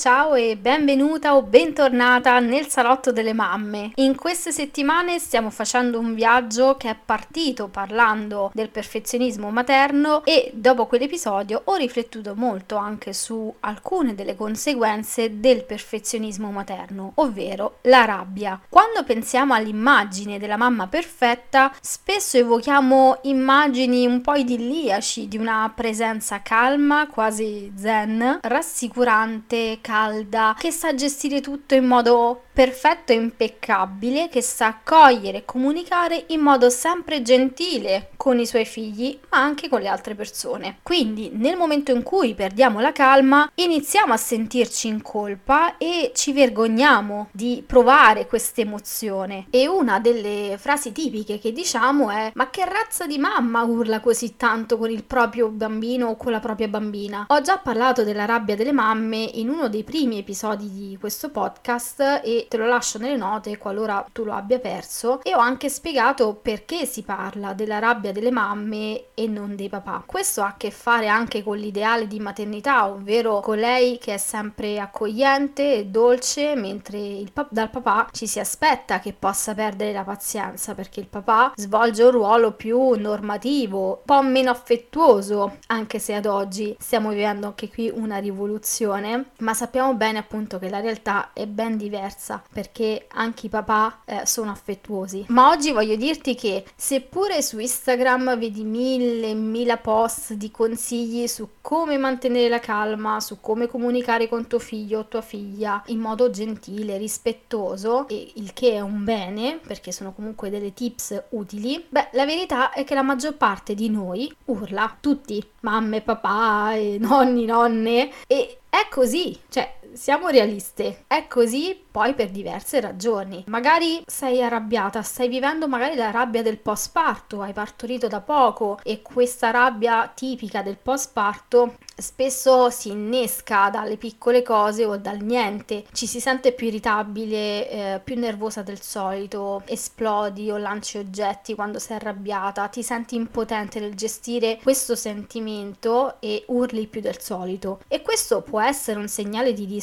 Ciao e benvenuta o bentornata nel salotto delle mamme. In queste settimane stiamo facendo un viaggio che è partito parlando del perfezionismo materno e dopo quell'episodio ho riflettuto molto anche su alcune delle conseguenze del perfezionismo materno, ovvero la rabbia. Quando pensiamo all'immagine della mamma perfetta, spesso evochiamo immagini un po' idilliaci di una presenza calma, quasi zen, rassicurante, calda, che sa gestire tutto in modo perfetto e impeccabile, che sa accogliere e comunicare in modo sempre gentile con i suoi figli, ma anche con le altre persone. Quindi, nel momento in cui perdiamo la calma, iniziamo a sentirci in colpa e ci vergogniamo di provare questa emozione. E una delle frasi tipiche che diciamo è: Ma che razza di mamma urla così tanto con il proprio bambino o con la propria bambina? Ho già parlato della rabbia delle mamme in uno dei primi episodi di questo podcast e te lo lascio nelle note qualora tu lo abbia perso e ho anche spiegato perché si parla della rabbia delle mamme e non dei papà. Questo ha a che fare anche con l'ideale di maternità, ovvero colei che è sempre accogliente e dolce, mentre pa- dal papà ci si aspetta che possa perdere la pazienza perché il papà svolge un ruolo più normativo, un po' meno affettuoso, anche se ad oggi stiamo vivendo anche qui una rivoluzione, ma sappiamo bene appunto che la realtà è ben diversa perché anche i papà eh, sono affettuosi. Ma oggi voglio dirti che seppure su Instagram vedi mille, mille post di consigli su come mantenere la calma, su come comunicare con tuo figlio o tua figlia in modo gentile, rispettoso, e il che è un bene perché sono comunque delle tips utili, beh, la verità è che la maggior parte di noi urla, tutti, mamme, papà, nonni, nonne, e è così, cioè siamo realiste, è così poi per diverse ragioni. Magari sei arrabbiata, stai vivendo magari la rabbia del postparto, hai partorito da poco e questa rabbia tipica del postparto spesso si innesca dalle piccole cose o dal niente, ci si sente più irritabile, eh, più nervosa del solito, esplodi o lanci oggetti quando sei arrabbiata, ti senti impotente nel gestire questo sentimento e urli più del solito. E questo può essere un segnale di disagio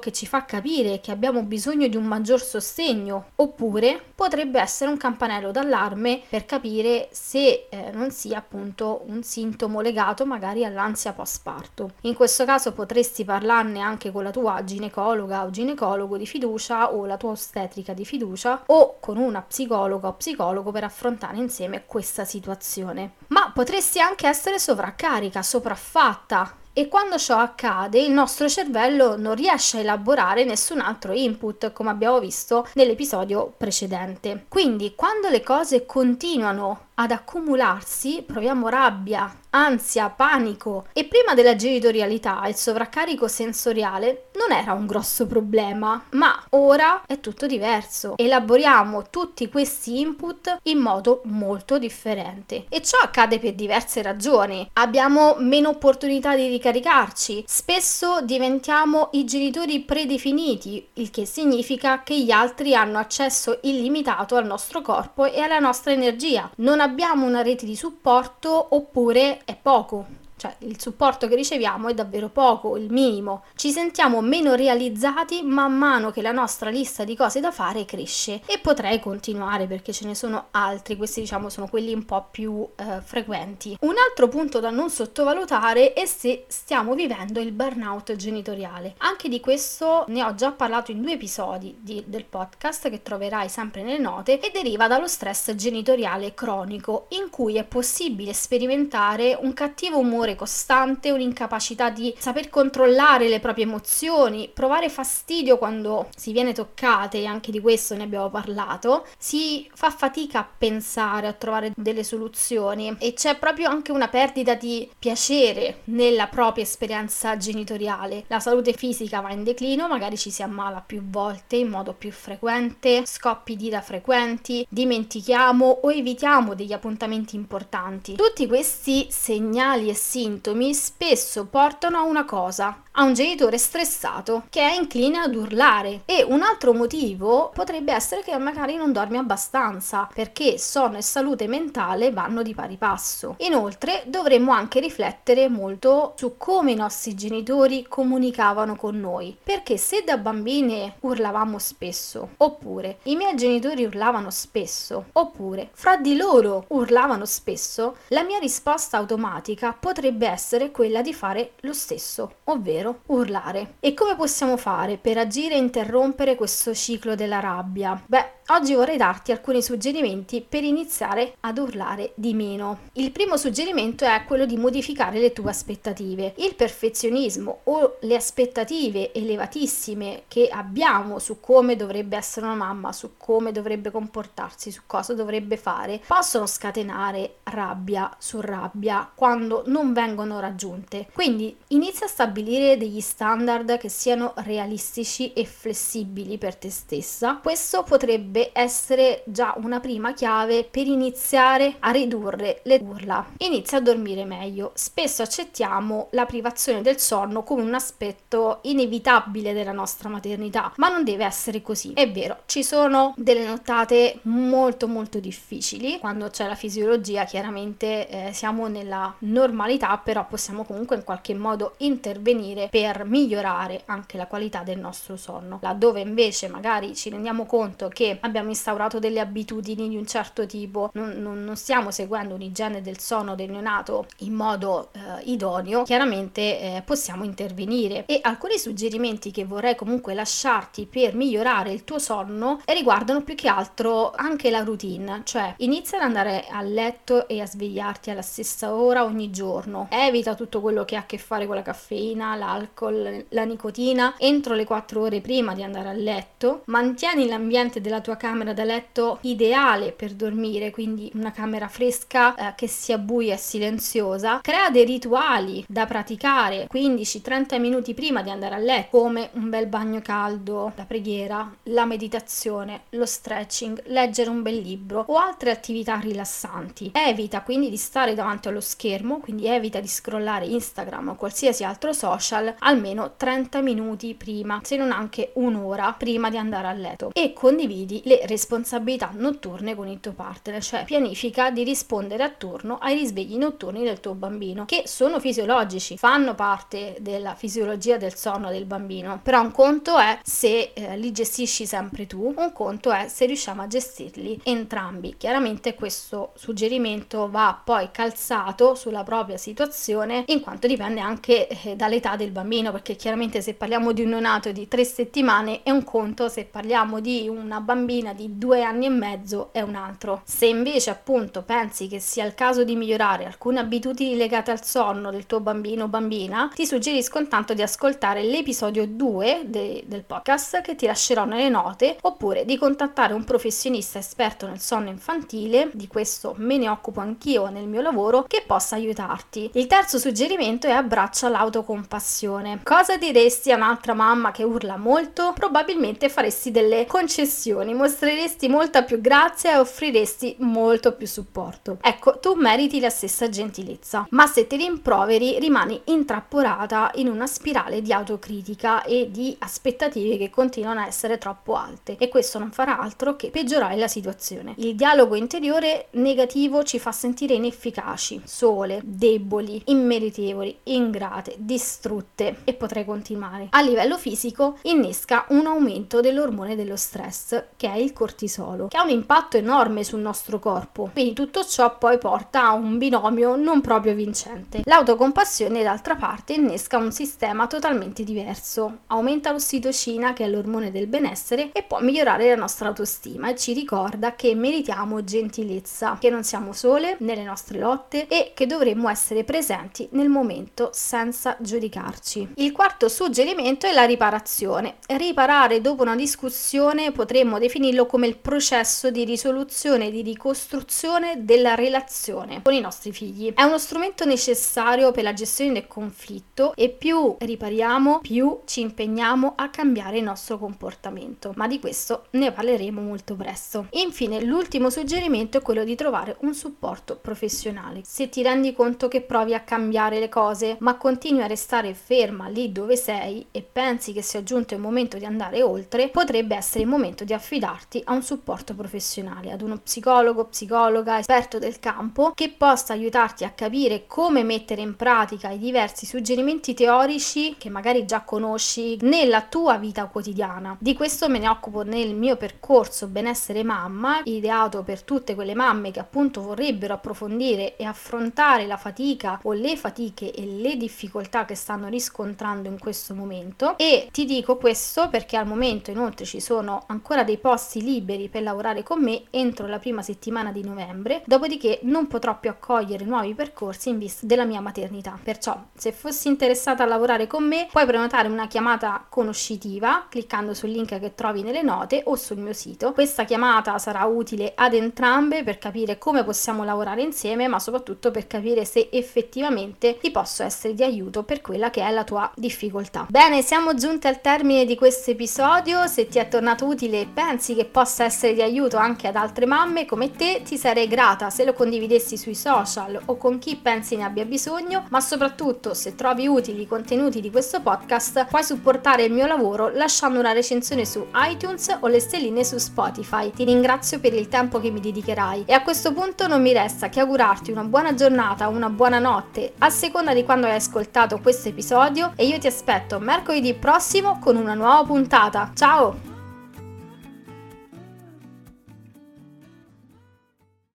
che ci fa capire che abbiamo bisogno di un maggior sostegno, oppure potrebbe essere un campanello d'allarme per capire se eh, non sia appunto un sintomo legato magari all'ansia post parto. In questo caso potresti parlarne anche con la tua ginecologa o ginecologo di fiducia o la tua ostetrica di fiducia o con una psicologa o psicologo per affrontare insieme questa situazione. Ma potresti anche essere sovraccarica, sopraffatta e quando ciò accade il nostro cervello non riesce a elaborare nessun altro input come abbiamo visto nell'episodio precedente. Quindi quando le cose continuano ad accumularsi, proviamo rabbia, ansia, panico e prima della genitorialità il sovraccarico sensoriale non era un grosso problema, ma ora è tutto diverso. Elaboriamo tutti questi input in modo molto differente e ciò accade per diverse ragioni. Abbiamo meno opportunità di ricaricarci, spesso diventiamo i genitori predefiniti, il che significa che gli altri hanno accesso illimitato al nostro corpo e alla nostra energia. Non abbiamo una rete di supporto oppure è poco cioè il supporto che riceviamo è davvero poco, il minimo. Ci sentiamo meno realizzati man mano che la nostra lista di cose da fare cresce e potrei continuare perché ce ne sono altri, questi diciamo sono quelli un po' più eh, frequenti. Un altro punto da non sottovalutare è se stiamo vivendo il burnout genitoriale. Anche di questo ne ho già parlato in due episodi di, del podcast che troverai sempre nelle note e deriva dallo stress genitoriale cronico in cui è possibile sperimentare un cattivo umore rumore costante, un'incapacità di saper controllare le proprie emozioni, provare fastidio quando si viene toccate, e anche di questo ne abbiamo parlato, si fa fatica a pensare, a trovare delle soluzioni e c'è proprio anche una perdita di piacere nella propria esperienza genitoriale. La salute fisica va in declino, magari ci si ammala più volte in modo più frequente, scoppi di da frequenti, dimentichiamo o evitiamo degli appuntamenti importanti. Tutti questi segnali e sintomi spesso portano a una cosa, a un genitore stressato che è incline ad urlare e un altro motivo potrebbe essere che magari non dorme abbastanza perché sonno e salute mentale vanno di pari passo. Inoltre dovremmo anche riflettere molto su come i nostri genitori comunicavano con noi perché se da bambine urlavamo spesso oppure i miei genitori urlavano spesso oppure fra di loro urlavano spesso la mia risposta automatica potrebbe essere quella di fare lo stesso ovvero ovvero urlare. E come possiamo fare per agire e interrompere questo ciclo della rabbia? Beh, Oggi vorrei darti alcuni suggerimenti per iniziare ad urlare di meno. Il primo suggerimento è quello di modificare le tue aspettative. Il perfezionismo o le aspettative elevatissime che abbiamo su come dovrebbe essere una mamma, su come dovrebbe comportarsi, su cosa dovrebbe fare, possono scatenare rabbia su rabbia quando non vengono raggiunte. Quindi inizia a stabilire degli standard che siano realistici e flessibili per te stessa. Questo potrebbe essere già una prima chiave per iniziare a ridurre le urla. Inizia a dormire meglio. Spesso accettiamo la privazione del sonno come un aspetto inevitabile della nostra maternità, ma non deve essere così. È vero, ci sono delle nottate molto molto difficili quando c'è la fisiologia, chiaramente eh, siamo nella normalità, però possiamo comunque in qualche modo intervenire per migliorare anche la qualità del nostro sonno. Laddove invece magari ci rendiamo conto che abbiamo instaurato delle abitudini di un certo tipo, non, non, non stiamo seguendo un'igiene del sonno del neonato in modo eh, idoneo, chiaramente eh, possiamo intervenire. E alcuni suggerimenti che vorrei comunque lasciarti per migliorare il tuo sonno riguardano più che altro anche la routine, cioè inizia ad andare a letto e a svegliarti alla stessa ora ogni giorno. Evita tutto quello che ha a che fare con la caffeina, l'alcol, la nicotina entro le 4 ore prima di andare a letto. Mantieni l'ambiente della tua camera da letto ideale per dormire, quindi una camera fresca eh, che sia buia e silenziosa. Crea dei rituali da praticare 15-30 minuti prima di andare a letto, come un bel bagno caldo, la preghiera, la meditazione, lo stretching, leggere un bel libro o altre attività rilassanti. Evita quindi di stare davanti allo schermo, quindi evita di scrollare Instagram o qualsiasi altro social almeno 30 minuti prima, se non anche un'ora prima di andare a letto e condividi le responsabilità notturne con il tuo partner, cioè pianifica di rispondere a turno ai risvegli notturni del tuo bambino, che sono fisiologici, fanno parte della fisiologia del sonno del bambino, però un conto è se eh, li gestisci sempre tu, un conto è se riusciamo a gestirli entrambi. Chiaramente questo suggerimento va poi calzato sulla propria situazione in quanto dipende anche eh, dall'età del bambino, perché chiaramente se parliamo di un neonato di tre settimane è un conto, se parliamo di una bambina di due anni e mezzo è un altro. Se invece appunto pensi che sia il caso di migliorare alcune abitudini legate al sonno del tuo bambino o bambina, ti suggerisco intanto di ascoltare l'episodio 2 de- del podcast che ti lascerò nelle note oppure di contattare un professionista esperto nel sonno infantile, di questo me ne occupo anch'io nel mio lavoro, che possa aiutarti. Il terzo suggerimento è abbraccia l'autocompassione. Cosa diresti a un'altra mamma che urla molto? Probabilmente faresti delle concessioni, mostreresti molta più grazia e offriresti molto più supporto. Ecco, tu meriti la stessa gentilezza, ma se ti rimproveri rimani intrappolata in una spirale di autocritica e di aspettative che continuano a essere troppo alte e questo non farà altro che peggiorare la situazione. Il dialogo interiore negativo ci fa sentire inefficaci, sole, deboli, immeritevoli, ingrate, distrutte ridotte e potrei continuare. A livello fisico innesca un aumento dell'ormone dello stress che è il cortisolo, che ha un impatto enorme sul nostro corpo. Quindi tutto ciò poi porta a un binomio non proprio vincente. L'autocompassione d'altra parte innesca un sistema totalmente diverso, aumenta l'ossitocina che è l'ormone del benessere e può migliorare la nostra autostima e ci ricorda che meritiamo gentilezza, che non siamo sole nelle nostre lotte e che dovremmo essere presenti nel momento senza giudicarci. Il quarto suggerimento è la riparazione. Riparare dopo una discussione potremmo definirlo come il processo di risoluzione e di ricostruzione della relazione con i nostri figli. È uno strumento necessario per la gestione del conflitto e più ripariamo, più ci impegniamo a cambiare il nostro comportamento. Ma di questo ne parleremo molto presto. Infine, l'ultimo suggerimento è quello di trovare un supporto professionale. Se ti rendi conto che provi a cambiare le cose, ma continui a restare ferma lì dove sei e pensi che sia giunto il momento di andare oltre, potrebbe essere il momento di affidarti a un supporto professionale, ad uno psicologo, psicologa, esperto del campo che possa aiutarti a capire come mettere in pratica i diversi suggerimenti teorici che magari già conosci nella tua vita quotidiana. Di questo me ne occupo nel mio percorso benessere mamma, ideato per tutte quelle mamme che appunto vorrebbero approfondire e affrontare la fatica o le fatiche e le difficoltà che stanno riscontrando in questo momento e ti dico questo perché al momento inoltre ci sono ancora dei posti liberi per lavorare con me entro la prima settimana di novembre, dopodiché non potrò più accogliere nuovi percorsi in vista della mia maternità. Perciò, se fossi interessata a lavorare con me, puoi prenotare una chiamata conoscitiva cliccando sul link che trovi nelle note o sul mio sito. Questa chiamata sarà utile ad entrambe per capire come possiamo lavorare insieme, ma soprattutto per capire se effettivamente ti posso essere di aiuto per quella che è la tua difficoltà. Bene, siamo giunti al termine di questo episodio. Se ti è tornato utile e pensi che possa essere di aiuto anche ad altre mamme come te, ti sarei grata se lo condividessi sui social o con chi pensi ne abbia bisogno, ma soprattutto se trovi utili i contenuti di questo podcast, puoi supportare il mio lavoro lasciando una recensione su iTunes o le stelline su Spotify. Ti ringrazio per il tempo che mi dedicherai e a questo punto non mi resta che augurarti una buona giornata o una buona notte a seconda di quando hai ascoltato questo episodio e io ti aspetto mercoledì prossimo con una nuova puntata. Ciao!